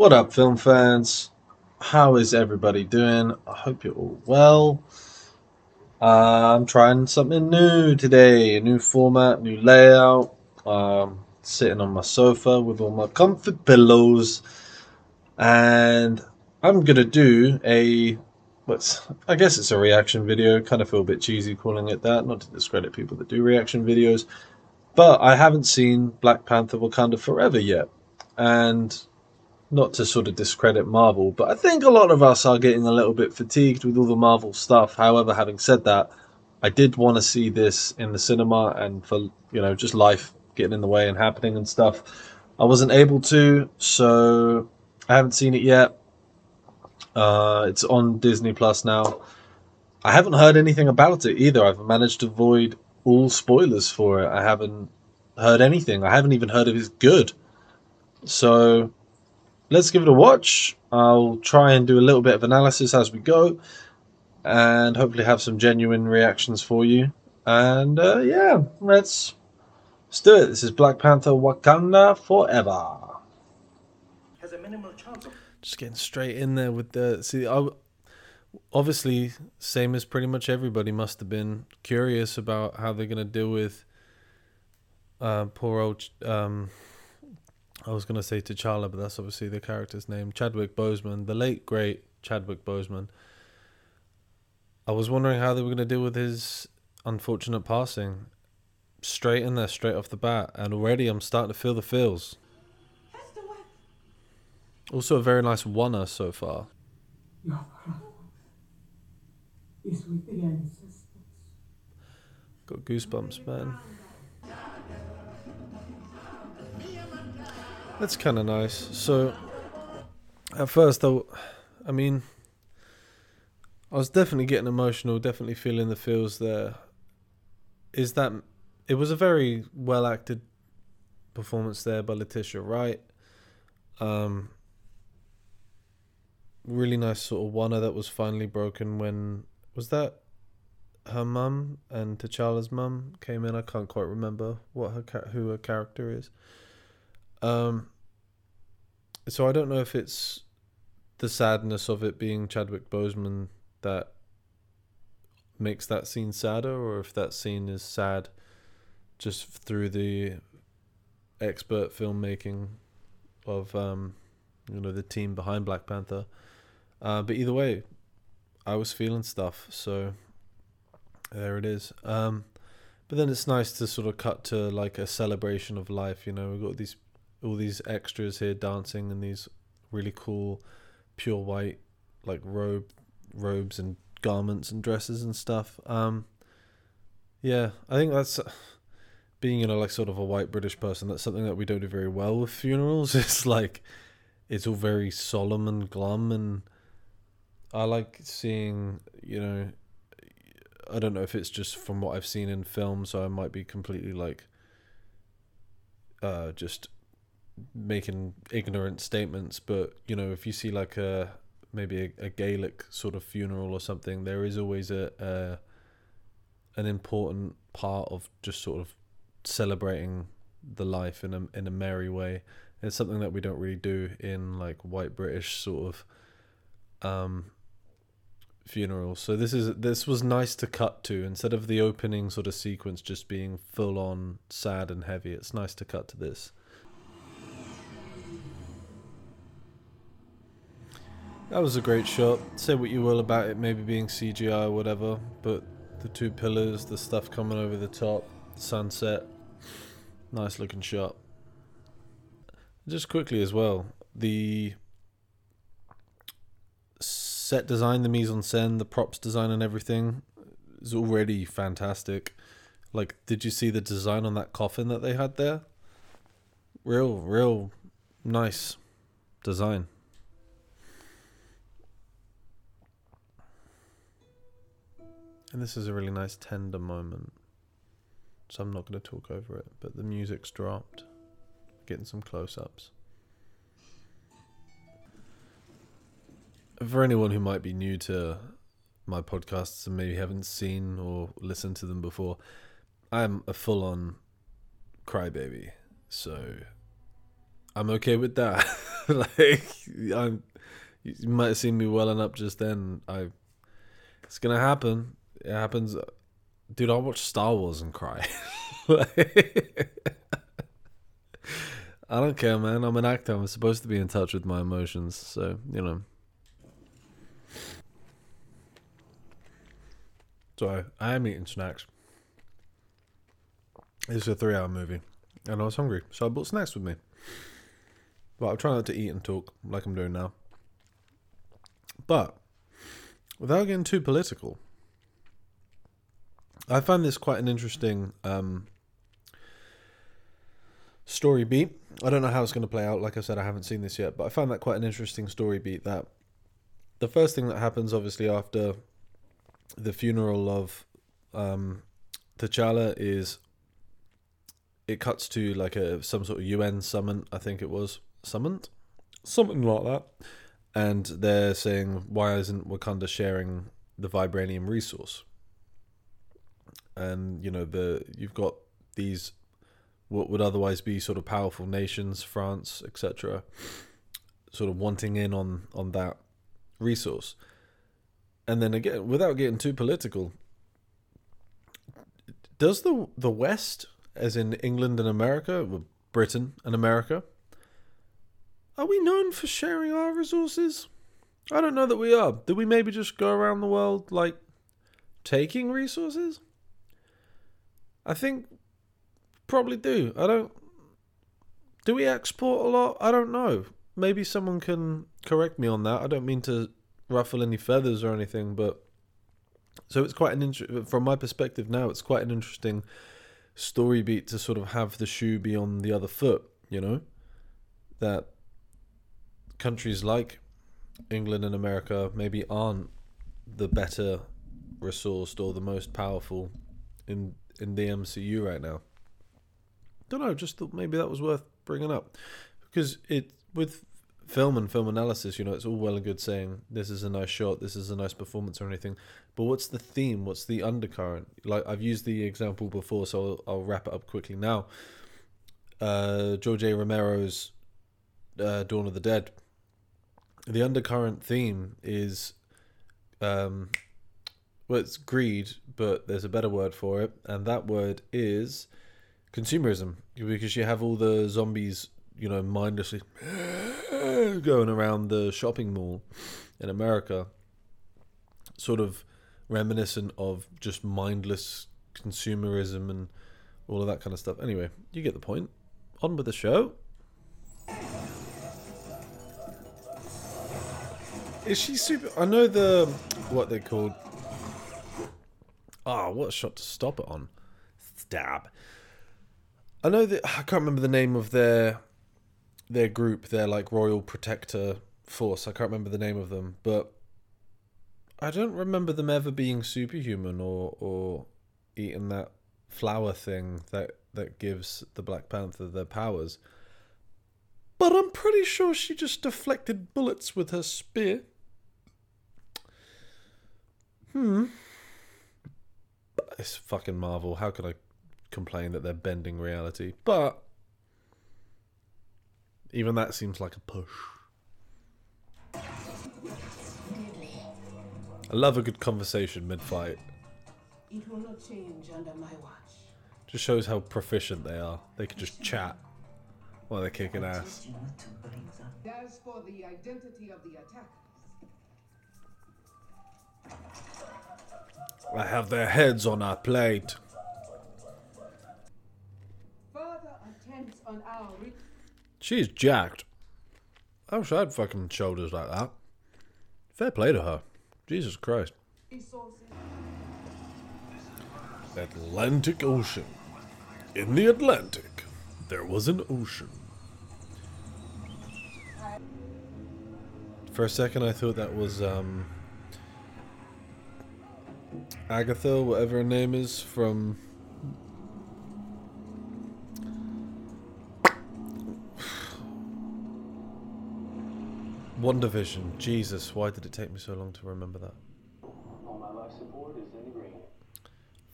What up, film fans? How is everybody doing? I hope you're all well. Uh, I'm trying something new today, a new format, new layout. Um, sitting on my sofa with all my comfort pillows, and I'm gonna do a what's I guess it's a reaction video. Kind of feel a bit cheesy calling it that, not to discredit people that do reaction videos, but I haven't seen Black Panther: Wakanda Forever yet, and not to sort of discredit Marvel, but I think a lot of us are getting a little bit fatigued with all the Marvel stuff. However, having said that, I did want to see this in the cinema, and for you know just life getting in the way and happening and stuff, I wasn't able to. So I haven't seen it yet. Uh, it's on Disney Plus now. I haven't heard anything about it either. I've managed to avoid all spoilers for it. I haven't heard anything. I haven't even heard if it's good. So let's give it a watch. I'll try and do a little bit of analysis as we go, and hopefully have some genuine reactions for you. And uh, yeah, let's let's do it. This is Black Panther: Wakanda Forever. has a minimal chance of Just getting straight in there with the see. I, obviously, same as pretty much everybody must have been curious about how they're gonna deal with uh, poor old. Um, I was gonna say T'Challa, but that's obviously the character's name. Chadwick Boseman, the late great Chadwick Boseman. I was wondering how they were gonna deal with his unfortunate passing. Straight in there, straight off the bat, and already I'm starting to feel the feels. Also, a very nice oneer so far. Your is with the ancestors. Got goosebumps, man. That's kind of nice. So, at first, though, I mean, I was definitely getting emotional, definitely feeling the feels there. Is that it was a very well acted performance there by Letitia Wright. Um, really nice sort of oneer that was finally broken when was that her mum and T'Challa's mum came in. I can't quite remember what her who her character is. Um. So I don't know if it's the sadness of it being Chadwick Boseman that makes that scene sadder, or if that scene is sad just through the expert filmmaking of um, you know the team behind Black Panther. Uh, but either way, I was feeling stuff, so there it is. Um, but then it's nice to sort of cut to like a celebration of life. You know, we've got these all these extras here dancing in these really cool, pure white like robe robes and garments and dresses and stuff. Um, yeah, I think that's being you know like sort of a white British person. That's something that we don't do very well with funerals. It's like it's all very solemn and glum and I like seeing, you know, I don't know if it's just from what I've seen in film, so I might be completely like uh just making ignorant statements, but you know, if you see like a maybe a, a Gaelic sort of funeral or something, there is always a, a an important part of just sort of celebrating the life in a in a merry way. It's something that we don't really do in like white British sort of um funeral. So this is this was nice to cut to instead of the opening sort of sequence just being full on sad and heavy. It's nice to cut to this. That was a great shot. Say what you will about it maybe being CGI or whatever, but the two pillars, the stuff coming over the top, sunset, nice looking shot. Just quickly as well, the set design, the mise en scène, the props design, and everything is already fantastic. Like, did you see the design on that coffin that they had there? Real, real nice design. And this is a really nice tender moment. So I'm not going to talk over it, but the music's dropped. Getting some close ups. For anyone who might be new to my podcasts and maybe haven't seen or listened to them before, I'm a full on crybaby. So I'm okay with that. like I'm, you might have seen me welling up just then. I, it's gonna happen. It happens, dude. I'll watch Star Wars and cry. I don't care, man. I'm an actor. I'm supposed to be in touch with my emotions, so you know. So I am eating snacks. It's a three-hour movie, and I was hungry, so I brought snacks with me. But I'll try not to eat and talk like I'm doing now. But without getting too political, I find this quite an interesting um, story beat. I don't know how it's going to play out. Like I said, I haven't seen this yet, but I find that quite an interesting story beat. That the first thing that happens, obviously, after the funeral of um, T'Challa is it cuts to like a some sort of UN summon. I think it was summoned, something like that, and they're saying why isn't Wakanda sharing the vibranium resource? And you know the you've got these what would otherwise be sort of powerful nations, France, etc., sort of wanting in on on that resource. And then again, without getting too political, does the the West, as in England and America, Britain and America, are we known for sharing our resources? I don't know that we are. Do we maybe just go around the world like taking resources? I think probably do. I don't. Do we export a lot? I don't know. Maybe someone can correct me on that. I don't mean to ruffle any feathers or anything, but so it's quite an inter- from my perspective now. It's quite an interesting story beat to sort of have the shoe be on the other foot. You know, that countries like England and America maybe aren't the better resourced or the most powerful in in the MCU right now. Don't know. Just thought maybe that was worth bringing up because it with film and film analysis, you know, it's all well and good saying this is a nice shot, this is a nice performance or anything, but what's the theme? What's the undercurrent? Like I've used the example before, so I'll, I'll wrap it up quickly now. Uh, George A. Romero's uh, Dawn of the Dead. The undercurrent theme is, um, well, it's greed, but there's a better word for it, and that word is consumerism, because you have all the zombies, you know, mindlessly going around the shopping mall in America, sort of reminiscent of just mindless consumerism and all of that kind of stuff. Anyway, you get the point. On with the show. Is she super? I know the what they're called. Ah, what a shot to stop it on? Stab. I know that I can't remember the name of their their group, their like Royal Protector Force. I can't remember the name of them, but I don't remember them ever being superhuman or or eating that flower thing that that gives the Black Panther their powers. But I'm pretty sure she just deflected bullets with her spear. Hmm. It's fucking Marvel. How can I complain that they're bending reality? But even that seems like a push. I love a good conversation mid fight. It will not change under my watch. Just shows how proficient they are. They can just chat while they're kicking ass. As for the identity of the attackers, I have their heads on our plate. further attempts on our re- She's jacked. I wish I had fucking shoulders like that. Fair play to her. Jesus Christ. Atlantic Ocean. In the Atlantic, there was an ocean. For a second, I thought that was um, Agatha, whatever her name is, from. WandaVision. Jesus, why did it take me so long to remember that? All my life support is in the green.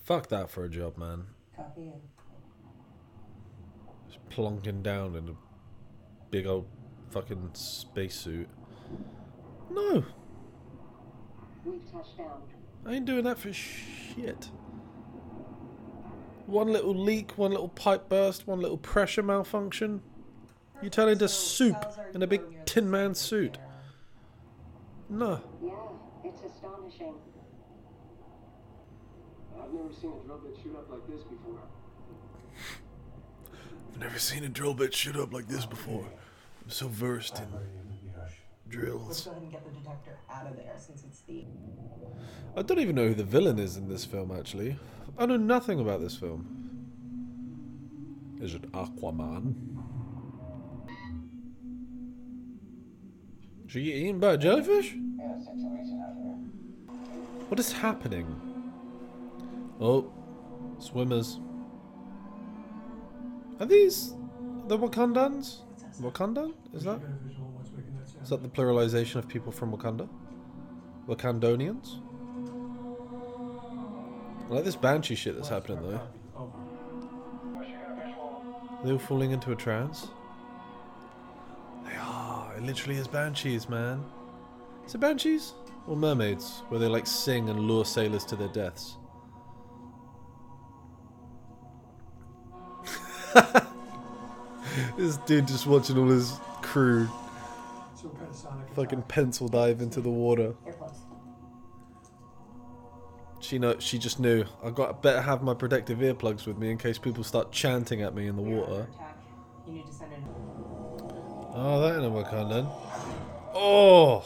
Fuck that for a job, man. copy in. Just plonking down in a big old fucking spacesuit. No, We've touched down. I ain't doing that for shit. One little leak, one little pipe burst, one little pressure malfunction. You turn into soup in a big tin man suit. No. Yeah, it's astonishing. I've never seen a drill bit shoot up like this before. I've never seen a drill bit shoot up like this before. I'm so versed in drills. Let's go ahead and get the detector out of there since it's the. I don't even know who the villain is in this film, actually. I know nothing about this film. Is it Aquaman? Should you get eaten by a jellyfish? What is happening? Oh, swimmers. Are these the Wakandans? Wakandan? Is that? Is that the pluralization of people from Wakanda? Wakandonians? I like this banshee shit that's happening though. Are they all falling into a trance? They are. It literally is banshees, man. Is it banshees? Or mermaids, where they like sing and lure sailors to their deaths? this dude just watching all his crew fucking pencil dive into the water. Earplugs. She know she just knew. I got better have my protective earplugs with me in case people start chanting at me in the You're water. attack. You need to send in. Oh, that ain't a Wakandan. Oh.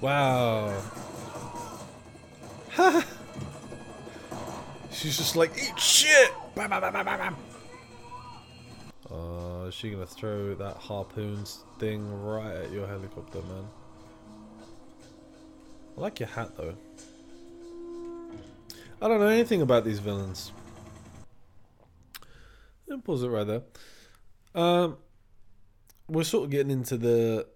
Wow. She's just like eat shit. Bam, bam, bam, bam, bam, bam. Oh, is she gonna throw that harpoons thing right at your helicopter, man? I like your hat though. I don't know anything about these villains. And pause it right there. Um, we're sort of getting into the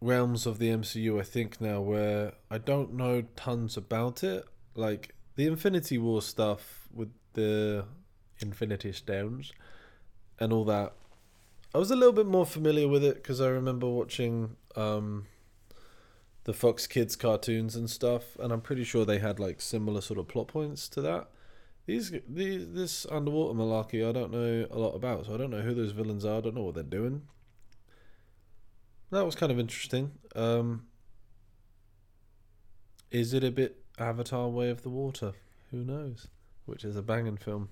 realms of the MCU, I think, now, where I don't know tons about it. Like the Infinity War stuff with the Infinity Stones and all that. I was a little bit more familiar with it because I remember watching um, the Fox Kids cartoons and stuff, and I'm pretty sure they had like similar sort of plot points to that. These, these, this underwater malarkey, I don't know a lot about, so I don't know who those villains are. I don't know what they're doing. That was kind of interesting. Um, is it a bit Avatar: Way of the Water? Who knows? Which is a banging film.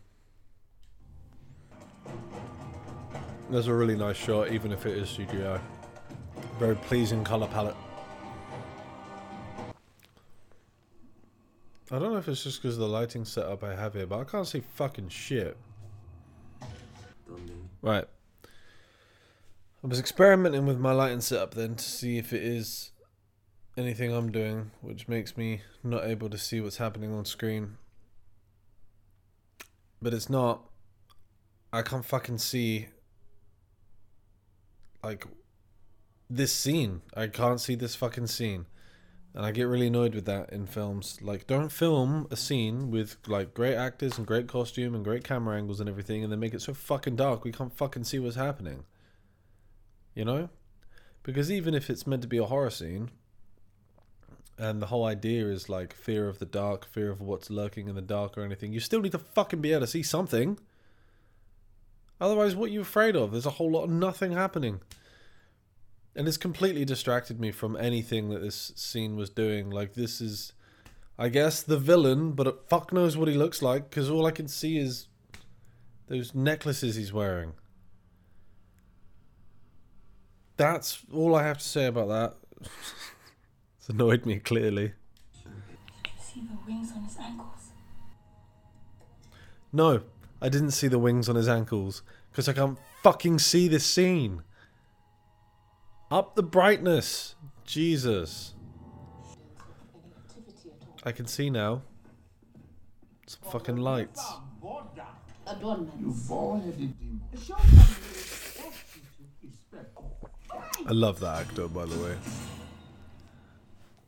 There's a really nice shot, even if it is CGI. Very pleasing color palette. I don't know if it's just because of the lighting setup I have here, but I can't see fucking shit. Right. I was experimenting with my lighting setup then to see if it is anything I'm doing, which makes me not able to see what's happening on screen. But it's not. I can't fucking see like this scene. I can't see this fucking scene. And I get really annoyed with that in films. Like, don't film a scene with like great actors and great costume and great camera angles and everything, and then make it so fucking dark we can't fucking see what's happening. You know? Because even if it's meant to be a horror scene, and the whole idea is like fear of the dark, fear of what's lurking in the dark or anything, you still need to fucking be able to see something. Otherwise, what are you afraid of? There's a whole lot of nothing happening. And it's completely distracted me from anything that this scene was doing. Like, this is, I guess, the villain, but fuck knows what he looks like because all I can see is those necklaces he's wearing. That's all I have to say about that. it's annoyed me clearly. See the wings on his ankles. No, I didn't see the wings on his ankles because I can't fucking see this scene. Up the brightness. Jesus. I can see now. Some fucking lights. I love that actor, by the way.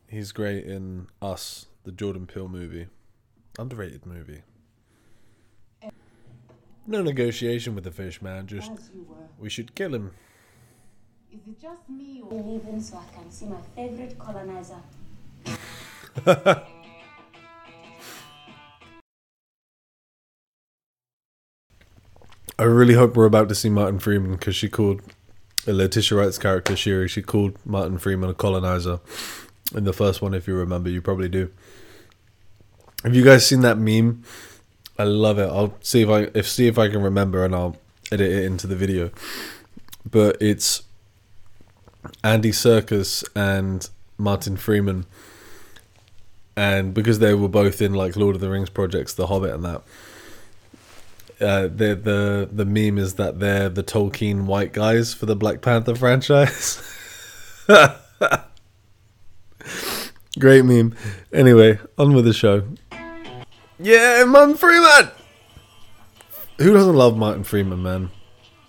He's great in Us, the Jordan Peele movie. Underrated movie. No negotiation with the fish, man. Just As you were. we should kill him. Is it just me or I'm leaving so I can see my favorite colonizer. I really hope we're about to see Martin Freeman because she called uh, Letitia Wright's character Shuri. She called Martin Freeman a colonizer in the first one. If you remember, you probably do. Have you guys seen that meme? I love it. I'll see if I if see if I can remember and I'll edit it into the video. But it's Andy Serkis and Martin Freeman, and because they were both in like Lord of the Rings projects, The Hobbit, and that uh, the the the meme is that they're the Tolkien white guys for the Black Panther franchise. Great meme. Anyway, on with the show. Yeah, Martin Freeman. Who doesn't love Martin Freeman, man?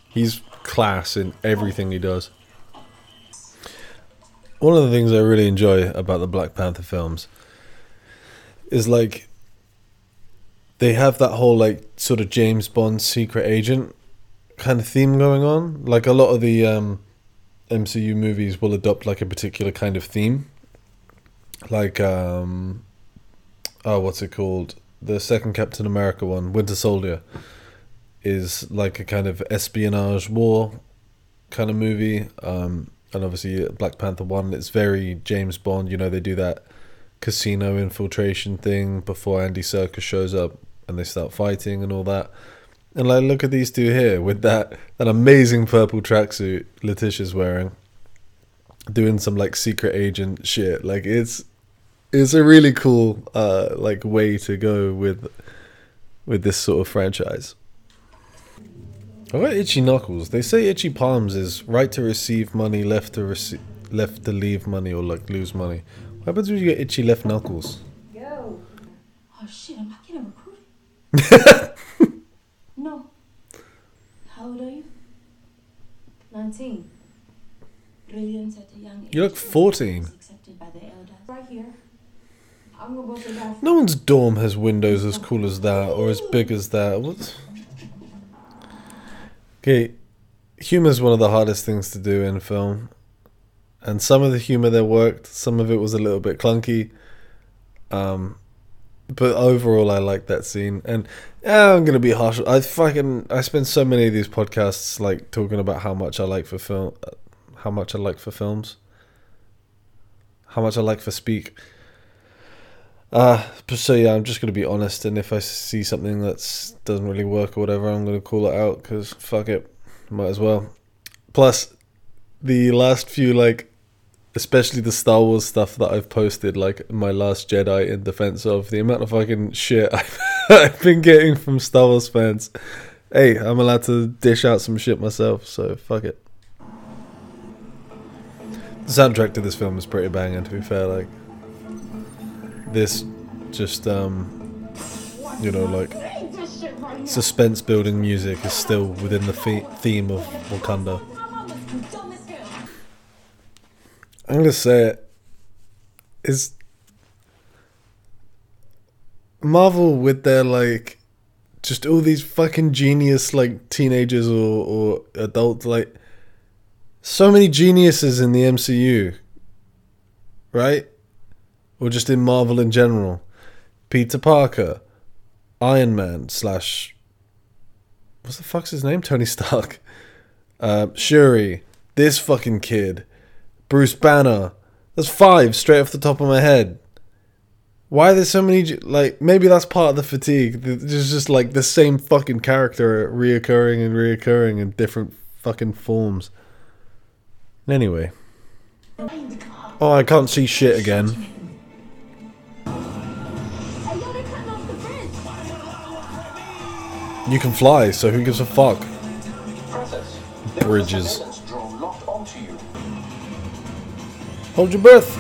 He's class in everything he does. One of the things I really enjoy about the Black Panther films is like they have that whole like sort of James Bond secret agent kind of theme going on. Like a lot of the um, MCU movies will adopt like a particular kind of theme. Like um, oh, what's it called? The second Captain America one, Winter Soldier, is like a kind of espionage war kind of movie. Um, and obviously Black Panther one, it's very James Bond. You know, they do that casino infiltration thing before Andy Serkis shows up and they start fighting and all that. And like, look at these two here with that that amazing purple tracksuit Letitia's wearing, doing some like secret agent shit. Like it's it's a really cool uh like way to go with with this sort of franchise. I got itchy knuckles. They say itchy palms is right to receive money, left to receive, left to leave money, or like lose money. What happens when you get itchy left knuckles? Yo. Oh shit, am I getting recruited? no. How old are you? 19. Brilliant at a young age. You look 14. Accepted by the elders. Right here. I'm about to go. No one's dorm has windows as cool as that or as big as that. What? Okay, humor is one of the hardest things to do in film, and some of the humor there worked, some of it was a little bit clunky. Um, but overall, I like that scene, and yeah, I'm gonna be harsh. I fucking I spend so many of these podcasts like talking about how much I like for film, how much I like for films, how much I like for speak. Uh, so yeah, I'm just gonna be honest, and if I see something that's doesn't really work or whatever, I'm gonna call it out because fuck it, might as well. Plus, the last few like, especially the Star Wars stuff that I've posted, like my last Jedi in defense of the amount of fucking shit I've, I've been getting from Star Wars fans. Hey, I'm allowed to dish out some shit myself, so fuck it. The soundtrack to this film is pretty banging, to be fair. Like, this just um you know like suspense building music is still within the theme of Wakanda. I'm gonna say it is Marvel with their like just all these fucking genius like teenagers or, or adults like so many geniuses in the MCU right or just in Marvel in general. Peter Parker, Iron Man slash what's the fuck's his name? Tony Stark, uh, Shuri, this fucking kid, Bruce Banner. That's five straight off the top of my head. Why are there so many? Like maybe that's part of the fatigue. There's just like the same fucking character reoccurring and reoccurring in different fucking forms. Anyway. Oh, I can't see shit again. You can fly, so who gives a fuck? Bridges. Hold your breath.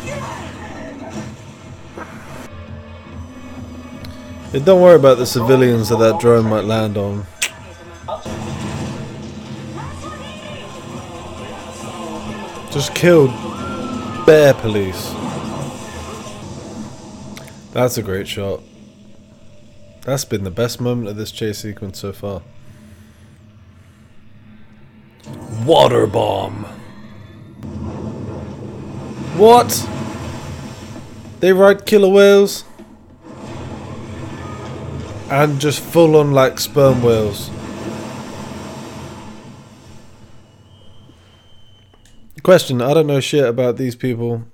Yeah, don't worry about the civilians that that drone might land on. Just killed bare police. That's a great shot. That's been the best moment of this chase sequence so far. water bomb. What? They ride killer whales? And just full on like sperm whales. Question, I don't know shit about these people.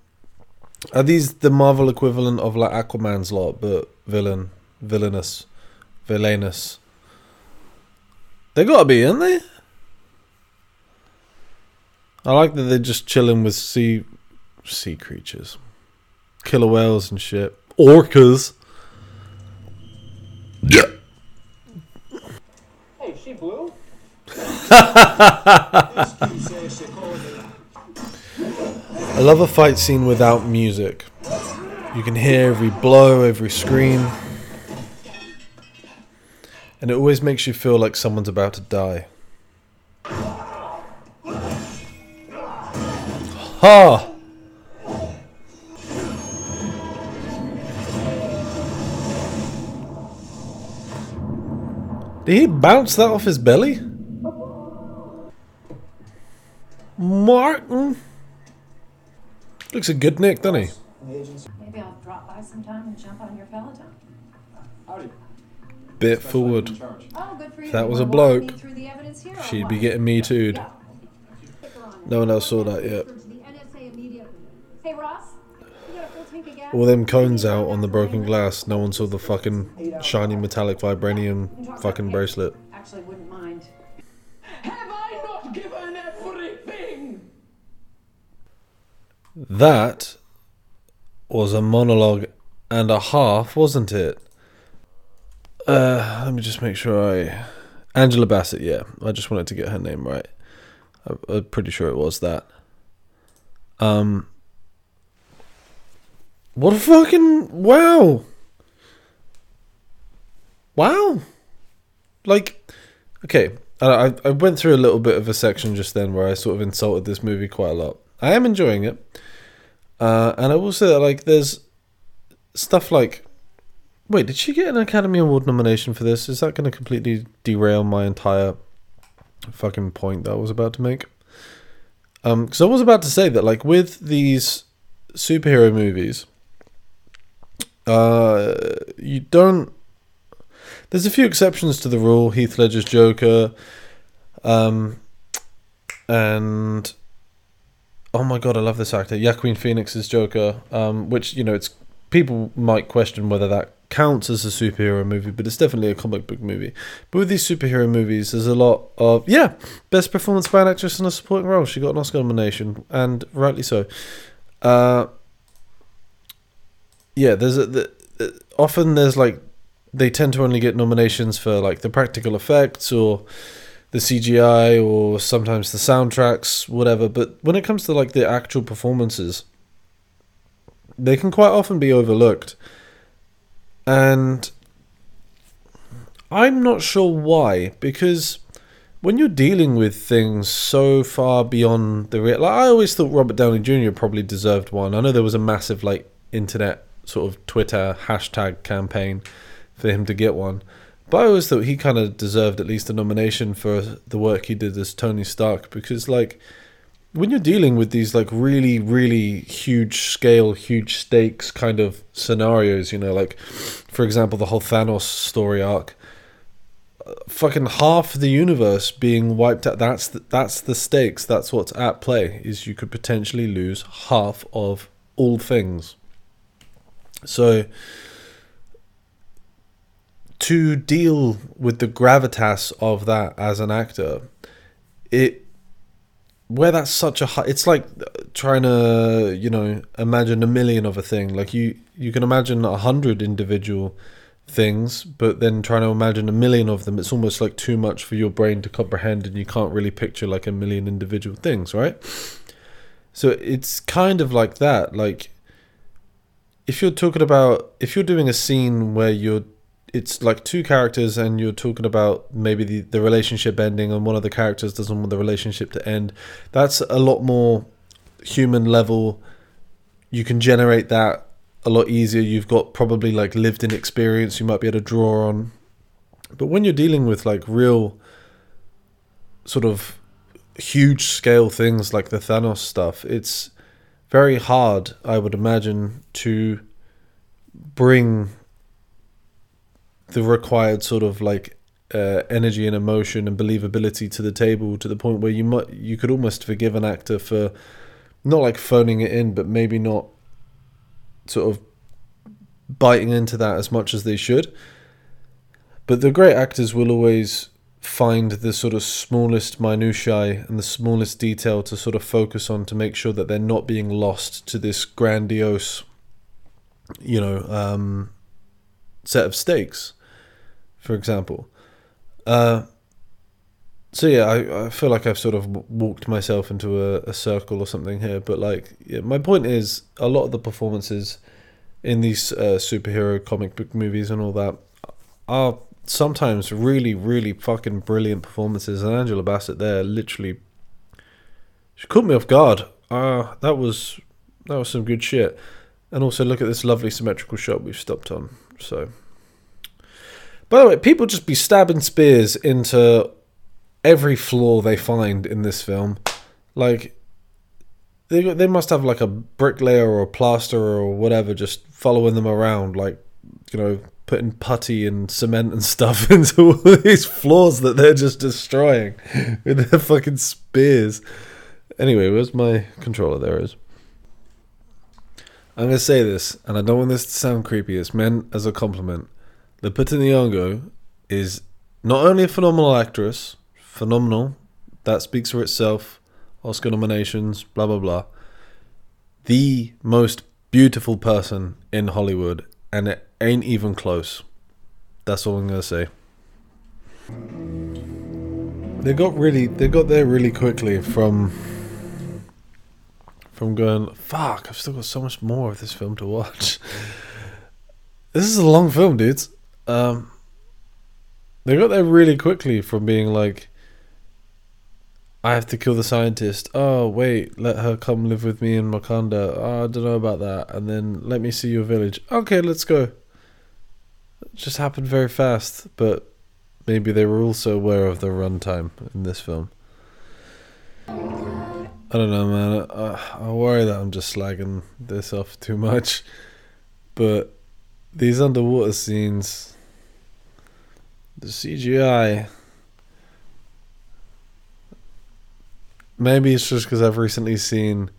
Are these the Marvel equivalent of like Aquaman's lot, but villain, villainous, villainous? They gotta be, aren't they? I like that they're just chilling with sea sea creatures, killer whales and shit, orcas. Yeah. Hey, she blue? I love a fight scene without music. You can hear every blow, every scream. And it always makes you feel like someone's about to die. Ha! Did he bounce that off his belly? Martin? Looks a good nick, doesn't he? Maybe I'll drop by sometime and jump on your Peloton. Howdy. Bit forward. Oh, good for you. If that was a bloke, me through the evidence here or She'd be getting me too'd. Yeah. Stick around. No one else saw that yet. To the NSA immediately. Hey Ross, you got a full tank of gas? All them cones out on the broken glass. No one saw the fucking shiny metallic vibranium fucking bracelet. Actually, wouldn't mind. Have I not given everything? That was a monologue and a half, wasn't it? Uh, let me just make sure I. Angela Bassett, yeah. I just wanted to get her name right. I, I'm pretty sure it was that. Um. What a fucking. Wow! Wow! Like, okay. I, I I went through a little bit of a section just then where I sort of insulted this movie quite a lot. I am enjoying it. Uh, and I will say that, like, there's stuff like. Wait, did she get an Academy Award nomination for this? Is that going to completely derail my entire fucking point that I was about to make? Um, because I was about to say that, like, with these superhero movies, uh, you don't. There's a few exceptions to the rule. Heath Ledger's Joker, um, and oh my god, I love this actor, Joaquin Phoenix's Joker. Um, which you know, it's people might question whether that counts as a superhero movie, but it's definitely a comic book movie. But with these superhero movies, there's a lot of yeah, best performance by an actress in a supporting role. She got an Oscar nomination, and rightly so. Uh, yeah, there's a the, uh, often there's like they tend to only get nominations for like the practical effects or the CGI or sometimes the soundtracks, whatever. But when it comes to like the actual performances, they can quite often be overlooked. And I'm not sure why, because when you're dealing with things so far beyond the real, like I always thought Robert Downey Jr. probably deserved one. I know there was a massive like internet sort of Twitter hashtag campaign for him to get one. But I always thought he kind of deserved at least a nomination for the work he did as Tony Stark because, like, when you're dealing with these, like, really, really huge scale, huge stakes kind of scenarios, you know, like, for example, the whole Thanos story arc, uh, fucking half the universe being wiped out. That's the, that's the stakes. That's what's at play. Is you could potentially lose half of all things. So to deal with the gravitas of that as an actor, it where that's such a high, it's like trying to you know imagine a million of a thing. Like you you can imagine a hundred individual things, but then trying to imagine a million of them, it's almost like too much for your brain to comprehend, and you can't really picture like a million individual things, right? So it's kind of like that. Like if you're talking about if you're doing a scene where you're it's like two characters and you're talking about maybe the, the relationship ending and one of the characters doesn't want the relationship to end. That's a lot more human level. You can generate that a lot easier. You've got probably like lived in experience you might be able to draw on. But when you're dealing with like real sort of huge scale things like the Thanos stuff, it's very hard, I would imagine, to bring the required sort of like uh, energy and emotion and believability to the table to the point where you might you could almost forgive an actor for not like phoning it in, but maybe not sort of biting into that as much as they should. But the great actors will always find the sort of smallest minutiae and the smallest detail to sort of focus on to make sure that they're not being lost to this grandiose, you know, um, set of stakes, for example. Uh, so yeah, I, I feel like I've sort of walked myself into a, a circle or something here, but like yeah, my point is a lot of the performances in these uh, superhero comic book movies and all that are sometimes really really fucking brilliant performances, and Angela Bassett there literally she caught me off guard. Uh that was that was some good shit. And also look at this lovely symmetrical shot we've stopped on. So by the way, people just be stabbing spears into every floor they find in this film. Like they they must have like a bricklayer or a plasterer or whatever just following them around, like you know, putting putty and cement and stuff into all these floors that they're just destroying with their fucking spears. Anyway, where's my controller? There is. I'm gonna say this, and I don't want this to sound creepy. It's meant as a compliment. Lupita Nyong'o is not only a phenomenal actress, phenomenal, that speaks for itself, Oscar nominations, blah blah blah. The most beautiful person in Hollywood, and it ain't even close. That's all I'm gonna say. They got really, they got there really quickly from from going. Fuck, I've still got so much more of this film to watch. this is a long film, dudes. Um, they got there really quickly from being like, I have to kill the scientist. Oh, wait, let her come live with me in Wakanda. Oh, I don't know about that. And then let me see your village. Okay, let's go. It just happened very fast, but maybe they were also aware of the runtime in this film. I don't know, man. I, I worry that I'm just slagging this off too much. But these underwater scenes, the CGI. Maybe it's just because I've recently seen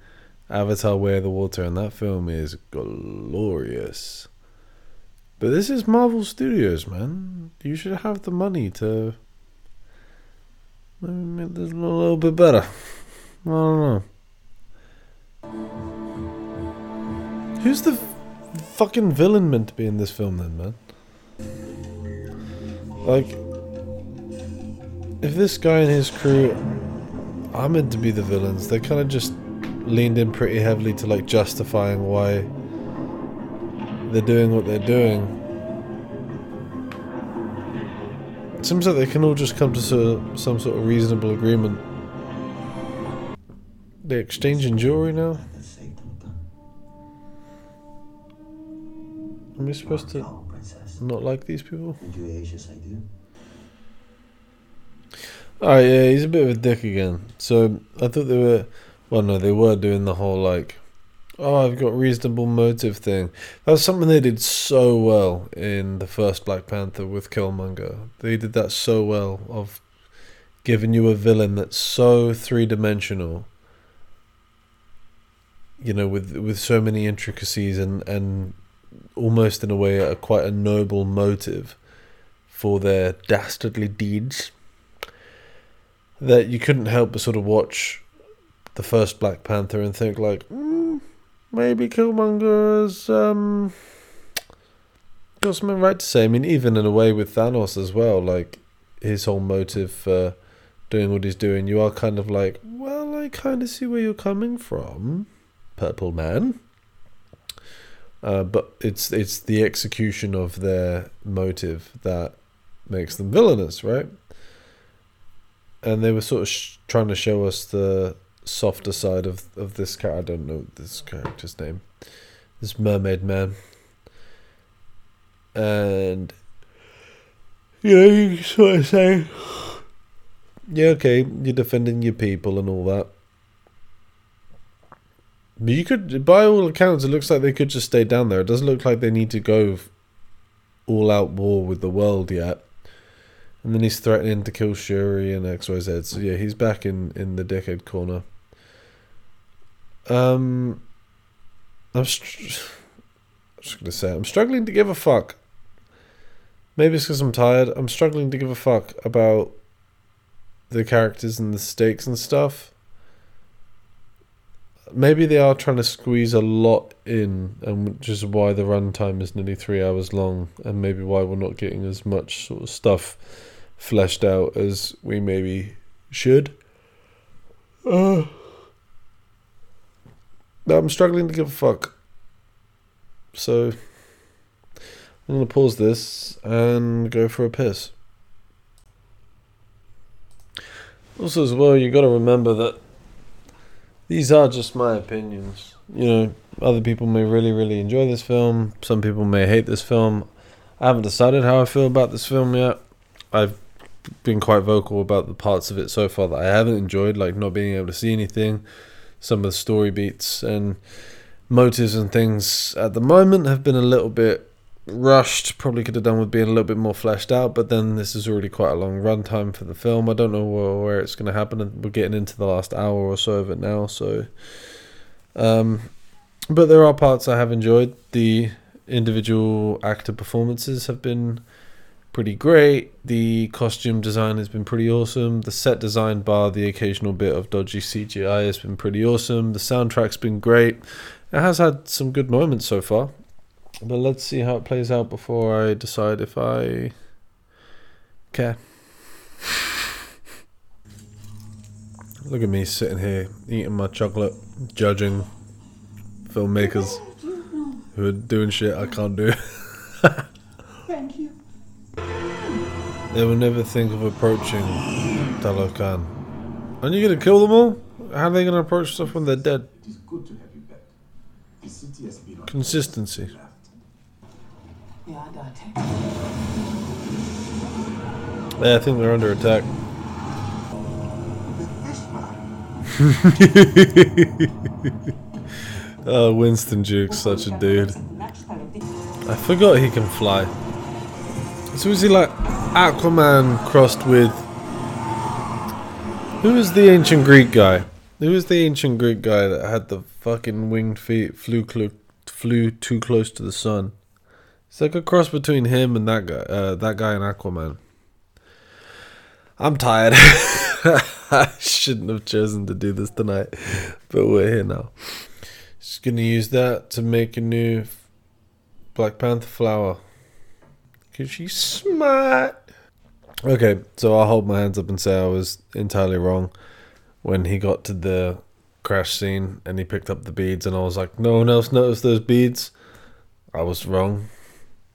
Avatar Way of the Water, and that film is glorious. But this is Marvel Studios, man. You should have the money to make this a little bit better. I don't know. Who's the fucking villain meant to be in this film then, man? Like, if this guy and his crew are meant to be the villains, they kind of just leaned in pretty heavily to like justifying why they're doing what they're doing. It seems like they can all just come to some sort of reasonable agreement. They exchanging jewelry now? Am I supposed to not like these people? Alright, oh, yeah, he's a bit of a dick again. So I thought they were, well, no, they were doing the whole like, oh, I've got reasonable motive thing. That was something they did so well in the first Black Panther with Killmonger. They did that so well of giving you a villain that's so three dimensional. You know, with with so many intricacies and and almost in a way a quite a noble motive for their dastardly deeds that you couldn't help but sort of watch the first Black Panther and think like, mm, maybe Killmonger's um, got something right to say. I mean, even in a way with Thanos as well, like his whole motive for doing what he's doing, you are kind of like, well, I kind of see where you're coming from, Purple Man. Uh, but it's it's the execution of their motive that makes them villainous, right? and they were sort of sh- trying to show us the softer side of of this character. I don't know this character's name. This mermaid man, and you know you sort of say, yeah, okay, you're defending your people and all that. But you could, by all accounts, it looks like they could just stay down there. It doesn't look like they need to go all out war with the world yet. And then he's threatening to kill Shuri and XYZ. So yeah, he's back in, in the dickhead corner. Um, I'm, str- I'm just gonna say I'm struggling to give a fuck. Maybe it's because I'm tired. I'm struggling to give a fuck about the characters and the stakes and stuff. Maybe they are trying to squeeze a lot in, and which is why the runtime is nearly three hours long, and maybe why we're not getting as much sort of stuff fleshed out as we maybe should. Uh, I'm struggling to give a fuck. So I'm gonna pause this and go for a piss. Also, as well, you got to remember that these are just my opinions. You know, other people may really, really enjoy this film. Some people may hate this film. I haven't decided how I feel about this film yet. I've been quite vocal about the parts of it so far that I haven't enjoyed, like not being able to see anything, some of the story beats and motives and things at the moment have been a little bit rushed. Probably could have done with being a little bit more fleshed out, but then this is already quite a long runtime for the film. I don't know where, it's going to happen. We're getting into the last hour or so of it now, so. Um, but there are parts I have enjoyed. The individual actor performances have been pretty great. The costume design has been pretty awesome. The set design, bar the occasional bit of dodgy CGI, has been pretty awesome. The soundtrack's been great. It has had some good moments so far. But let's see how it plays out before I decide if I care. Look at me sitting here eating my chocolate, judging filmmakers who are doing shit I can't do. Thank you. They will never think of approaching Talokan. Aren't you gonna kill them all? How are they gonna approach stuff when they're dead? It is good to have you back. The city has been on Consistency. Yeah, I got it. Yeah, I think they're under attack. oh, Winston Duke's such a dude. I forgot he can fly. So is he like Aquaman crossed with. Who was the ancient Greek guy? Who was the ancient Greek guy that had the fucking winged feet, flew, clo- flew too close to the sun? It's like a cross between him and that guy, uh, that guy and Aquaman. I'm tired. I shouldn't have chosen to do this tonight, but we're here now. Just gonna use that to make a new Black Panther flower. Cause she's smart. Okay, so I'll hold my hands up and say I was entirely wrong when he got to the crash scene and he picked up the beads and I was like, no one else noticed those beads. I was wrong.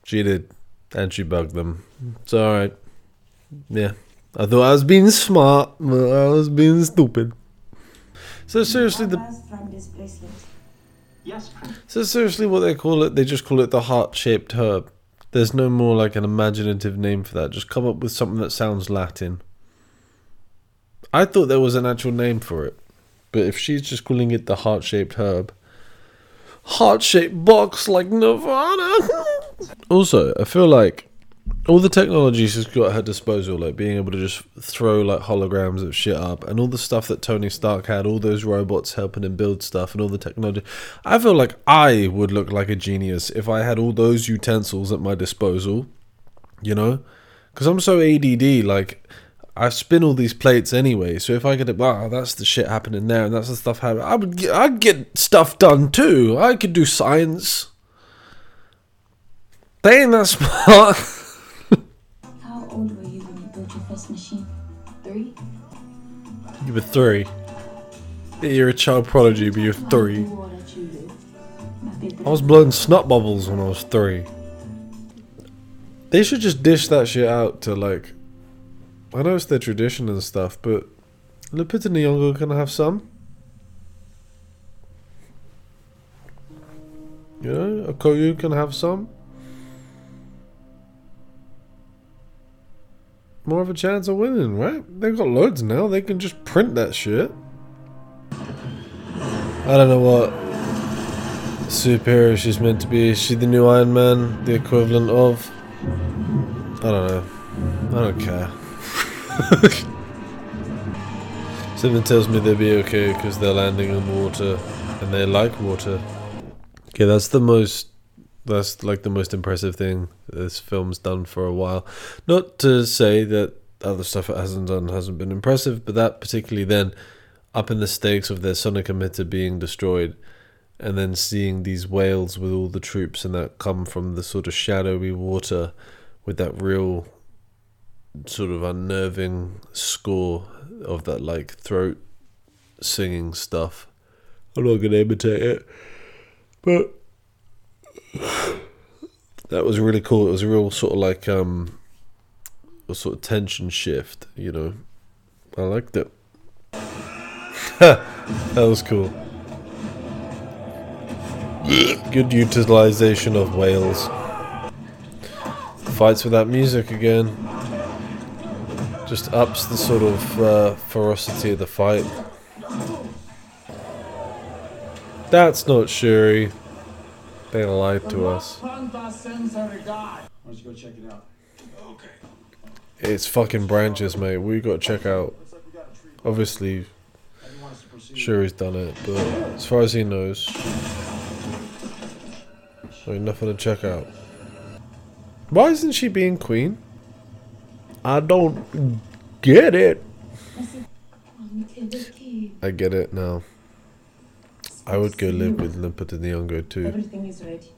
She did, and she bugged them. It's alright. Yeah. I thought I was being smart, but I was being stupid. So seriously, the from this bracelet. Yes, so seriously, what they call it, they just call it the heart-shaped herb. There's no more like an imaginative name for that. Just come up with something that sounds Latin. I thought there was an actual name for it, but if she's just calling it the heart-shaped herb, heart-shaped box like Nirvana. also, I feel like all the technology she's got at her disposal, like being able to just throw like holograms of shit up, and all the stuff that Tony Stark had, all those robots helping him build stuff, and all the technology. I feel like I would look like a genius if I had all those utensils at my disposal, you know? Because I'm so ADD, like. I spin all these plates anyway, so if I could, wow, that's the shit happening there, and that's the stuff happening. I would, get, I'd get stuff done too. I could do science. They ain't that smart. How old were you when you built your first machine? Three? You were three. Yeah, You're a child prodigy, but you're three. Who that you live? My baby. I was blowing snot bubbles when I was three. They should just dish that shit out to like. I know it's their tradition and stuff, but Lupita Nyong'o can have some. You know, Okoye can have some. More of a chance of winning, right? They've got loads now. They can just print that shit. I don't know what superhero she's meant to be. Is she the new Iron Man? The equivalent of? I don't know. I don't care. Something tells me they'll be okay because they're landing in water and they like water. Okay, that's the most. That's like the most impressive thing this film's done for a while. Not to say that other stuff it hasn't done hasn't been impressive, but that particularly then up in the stakes of their sonic emitter being destroyed and then seeing these whales with all the troops and that come from the sort of shadowy water with that real sort of unnerving score of that like throat singing stuff. I'm not gonna imitate it, but that was really cool. It was a real sort of like um a sort of tension shift, you know. I liked it. that was cool. Good utilization of whales. Fights without music again. Just ups the sort of uh, ferocity of the fight. That's not Shuri. They lied to us. Why don't you go check it out? It's fucking branches, mate. We gotta check out. Obviously, Shuri's done it, but as far as he knows, ain't nothing to check out. Why isn't she being queen? I don't get it. I get it now. I would go live with Limpet and the Nyong'o too. Everything is ready.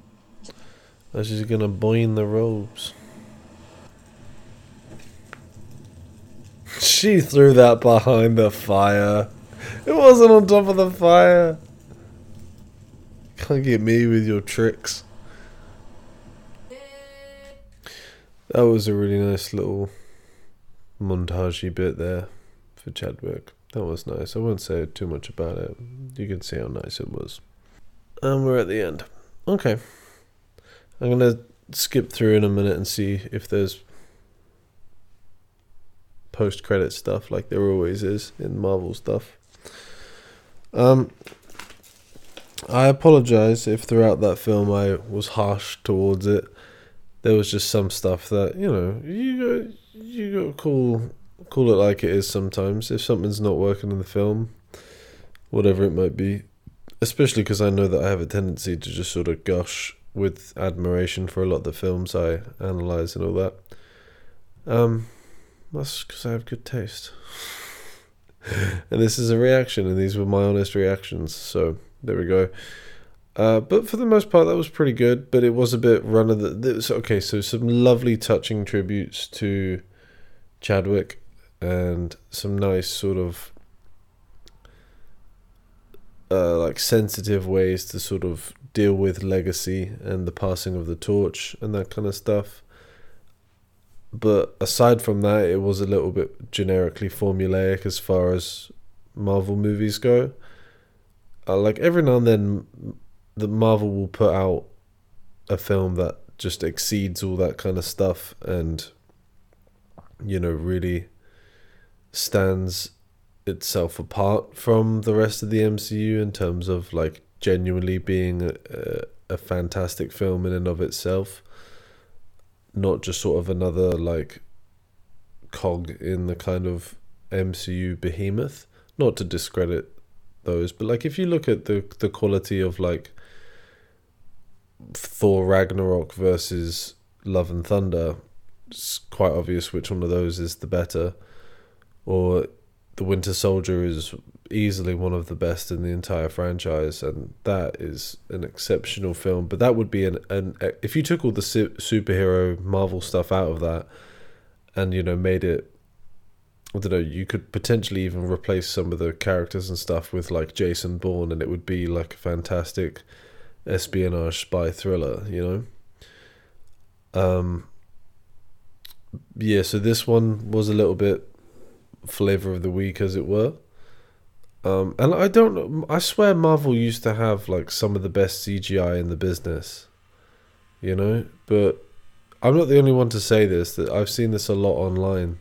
Now she's gonna boin the robes. She threw that behind the fire. It wasn't on top of the fire. Can't get me with your tricks. That was a really nice little montagey bit there for Chadwick. That was nice. I won't say too much about it. You can see how nice it was. And we're at the end. Okay. I'm gonna skip through in a minute and see if there's post credit stuff like there always is in Marvel stuff. Um I apologize if throughout that film I was harsh towards it. There was just some stuff that, you know, you got you got to call call it like it is sometimes. If something's not working in the film, whatever it might be, especially because I know that I have a tendency to just sort of gush with admiration for a lot of the films I analyze and all that. Um, that's because I have good taste. and this is a reaction, and these were my honest reactions. So there we go. Uh, but for the most part, that was pretty good. But it was a bit run of the. the- Okay, so some lovely, touching tributes to Chadwick, and some nice sort of uh, like sensitive ways to sort of deal with legacy and the passing of the torch and that kind of stuff. But aside from that, it was a little bit generically formulaic as far as Marvel movies go. Uh, like every now and then, the Marvel will put out a film that just exceeds all that kind of stuff and you know really stands itself apart from the rest of the MCU in terms of like genuinely being a, a, fantastic film in and of itself. Not just sort of another like cog in the kind of MCU behemoth. Not to discredit those but like if you look at the the quality of like Thor Ragnarok versus Love and Thunder it's quite obvious which one of those is the better or the Winter Soldier is easily one of the best in the entire franchise, and that is an exceptional film. But that would be an, an if you took all the su- superhero Marvel stuff out of that, and you know made it, I don't know, you could potentially even replace some of the characters and stuff with like Jason Bourne, and it would be like a fantastic espionage spy thriller, you know. Um. Yeah, so this one was a little bit flavor of the week, as it were. Um, and I don't. I swear Marvel used to have like some of the best CGI in the business, you know. But I'm not the only one to say this. That I've seen this a lot online.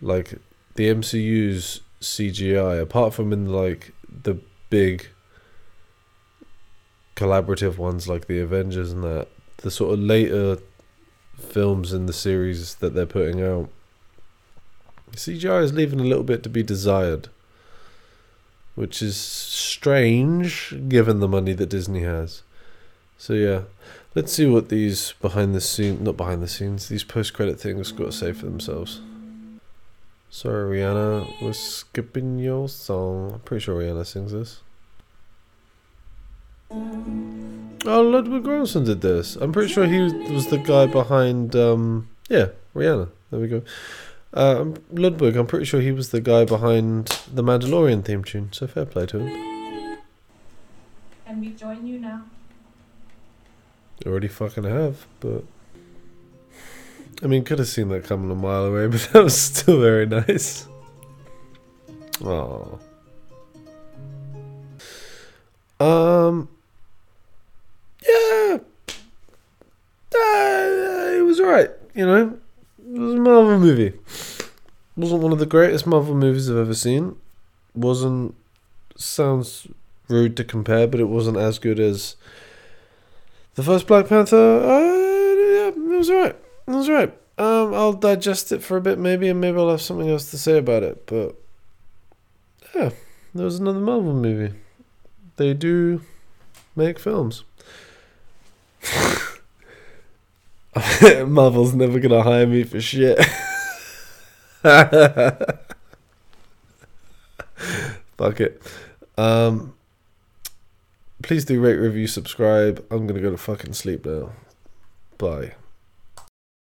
like the MCU's CGI, apart from in like the big collaborative ones like the Avengers and that, the sort of later films in the series that they're putting out, CGI is leaving a little bit to be desired, which is strange given the money that Disney has. So yeah, let's see what these behind the scene, not behind the scenes, these post credit things got to say for themselves. Sorry, Rihanna, we're skipping your song. I'm pretty sure Rihanna sings this. Oh, Ludwig Göransson did this. I'm pretty sure he was the guy behind. Um, yeah, Rihanna. There we go. Uh, Ludwig, I'm pretty sure he was the guy behind the Mandalorian theme tune. So fair play to him. And we join you now. Already fucking have, but I mean, could have seen that coming a mile away, but that was still very nice. Oh. Um. Yeah. Uh, it was alright, you know. It was a Marvel movie. Wasn't one of the greatest Marvel movies I've ever seen. Wasn't sounds rude to compare, but it wasn't as good as the first Black Panther. Uh, yeah, it was alright. It was alright. Um, I'll digest it for a bit, maybe, and maybe I'll have something else to say about it. But yeah, there was another Marvel movie. They do make films. Marvel's never gonna hire me for shit. Fuck it. Um, please do rate, review, subscribe. I'm gonna go to fucking sleep now. Bye.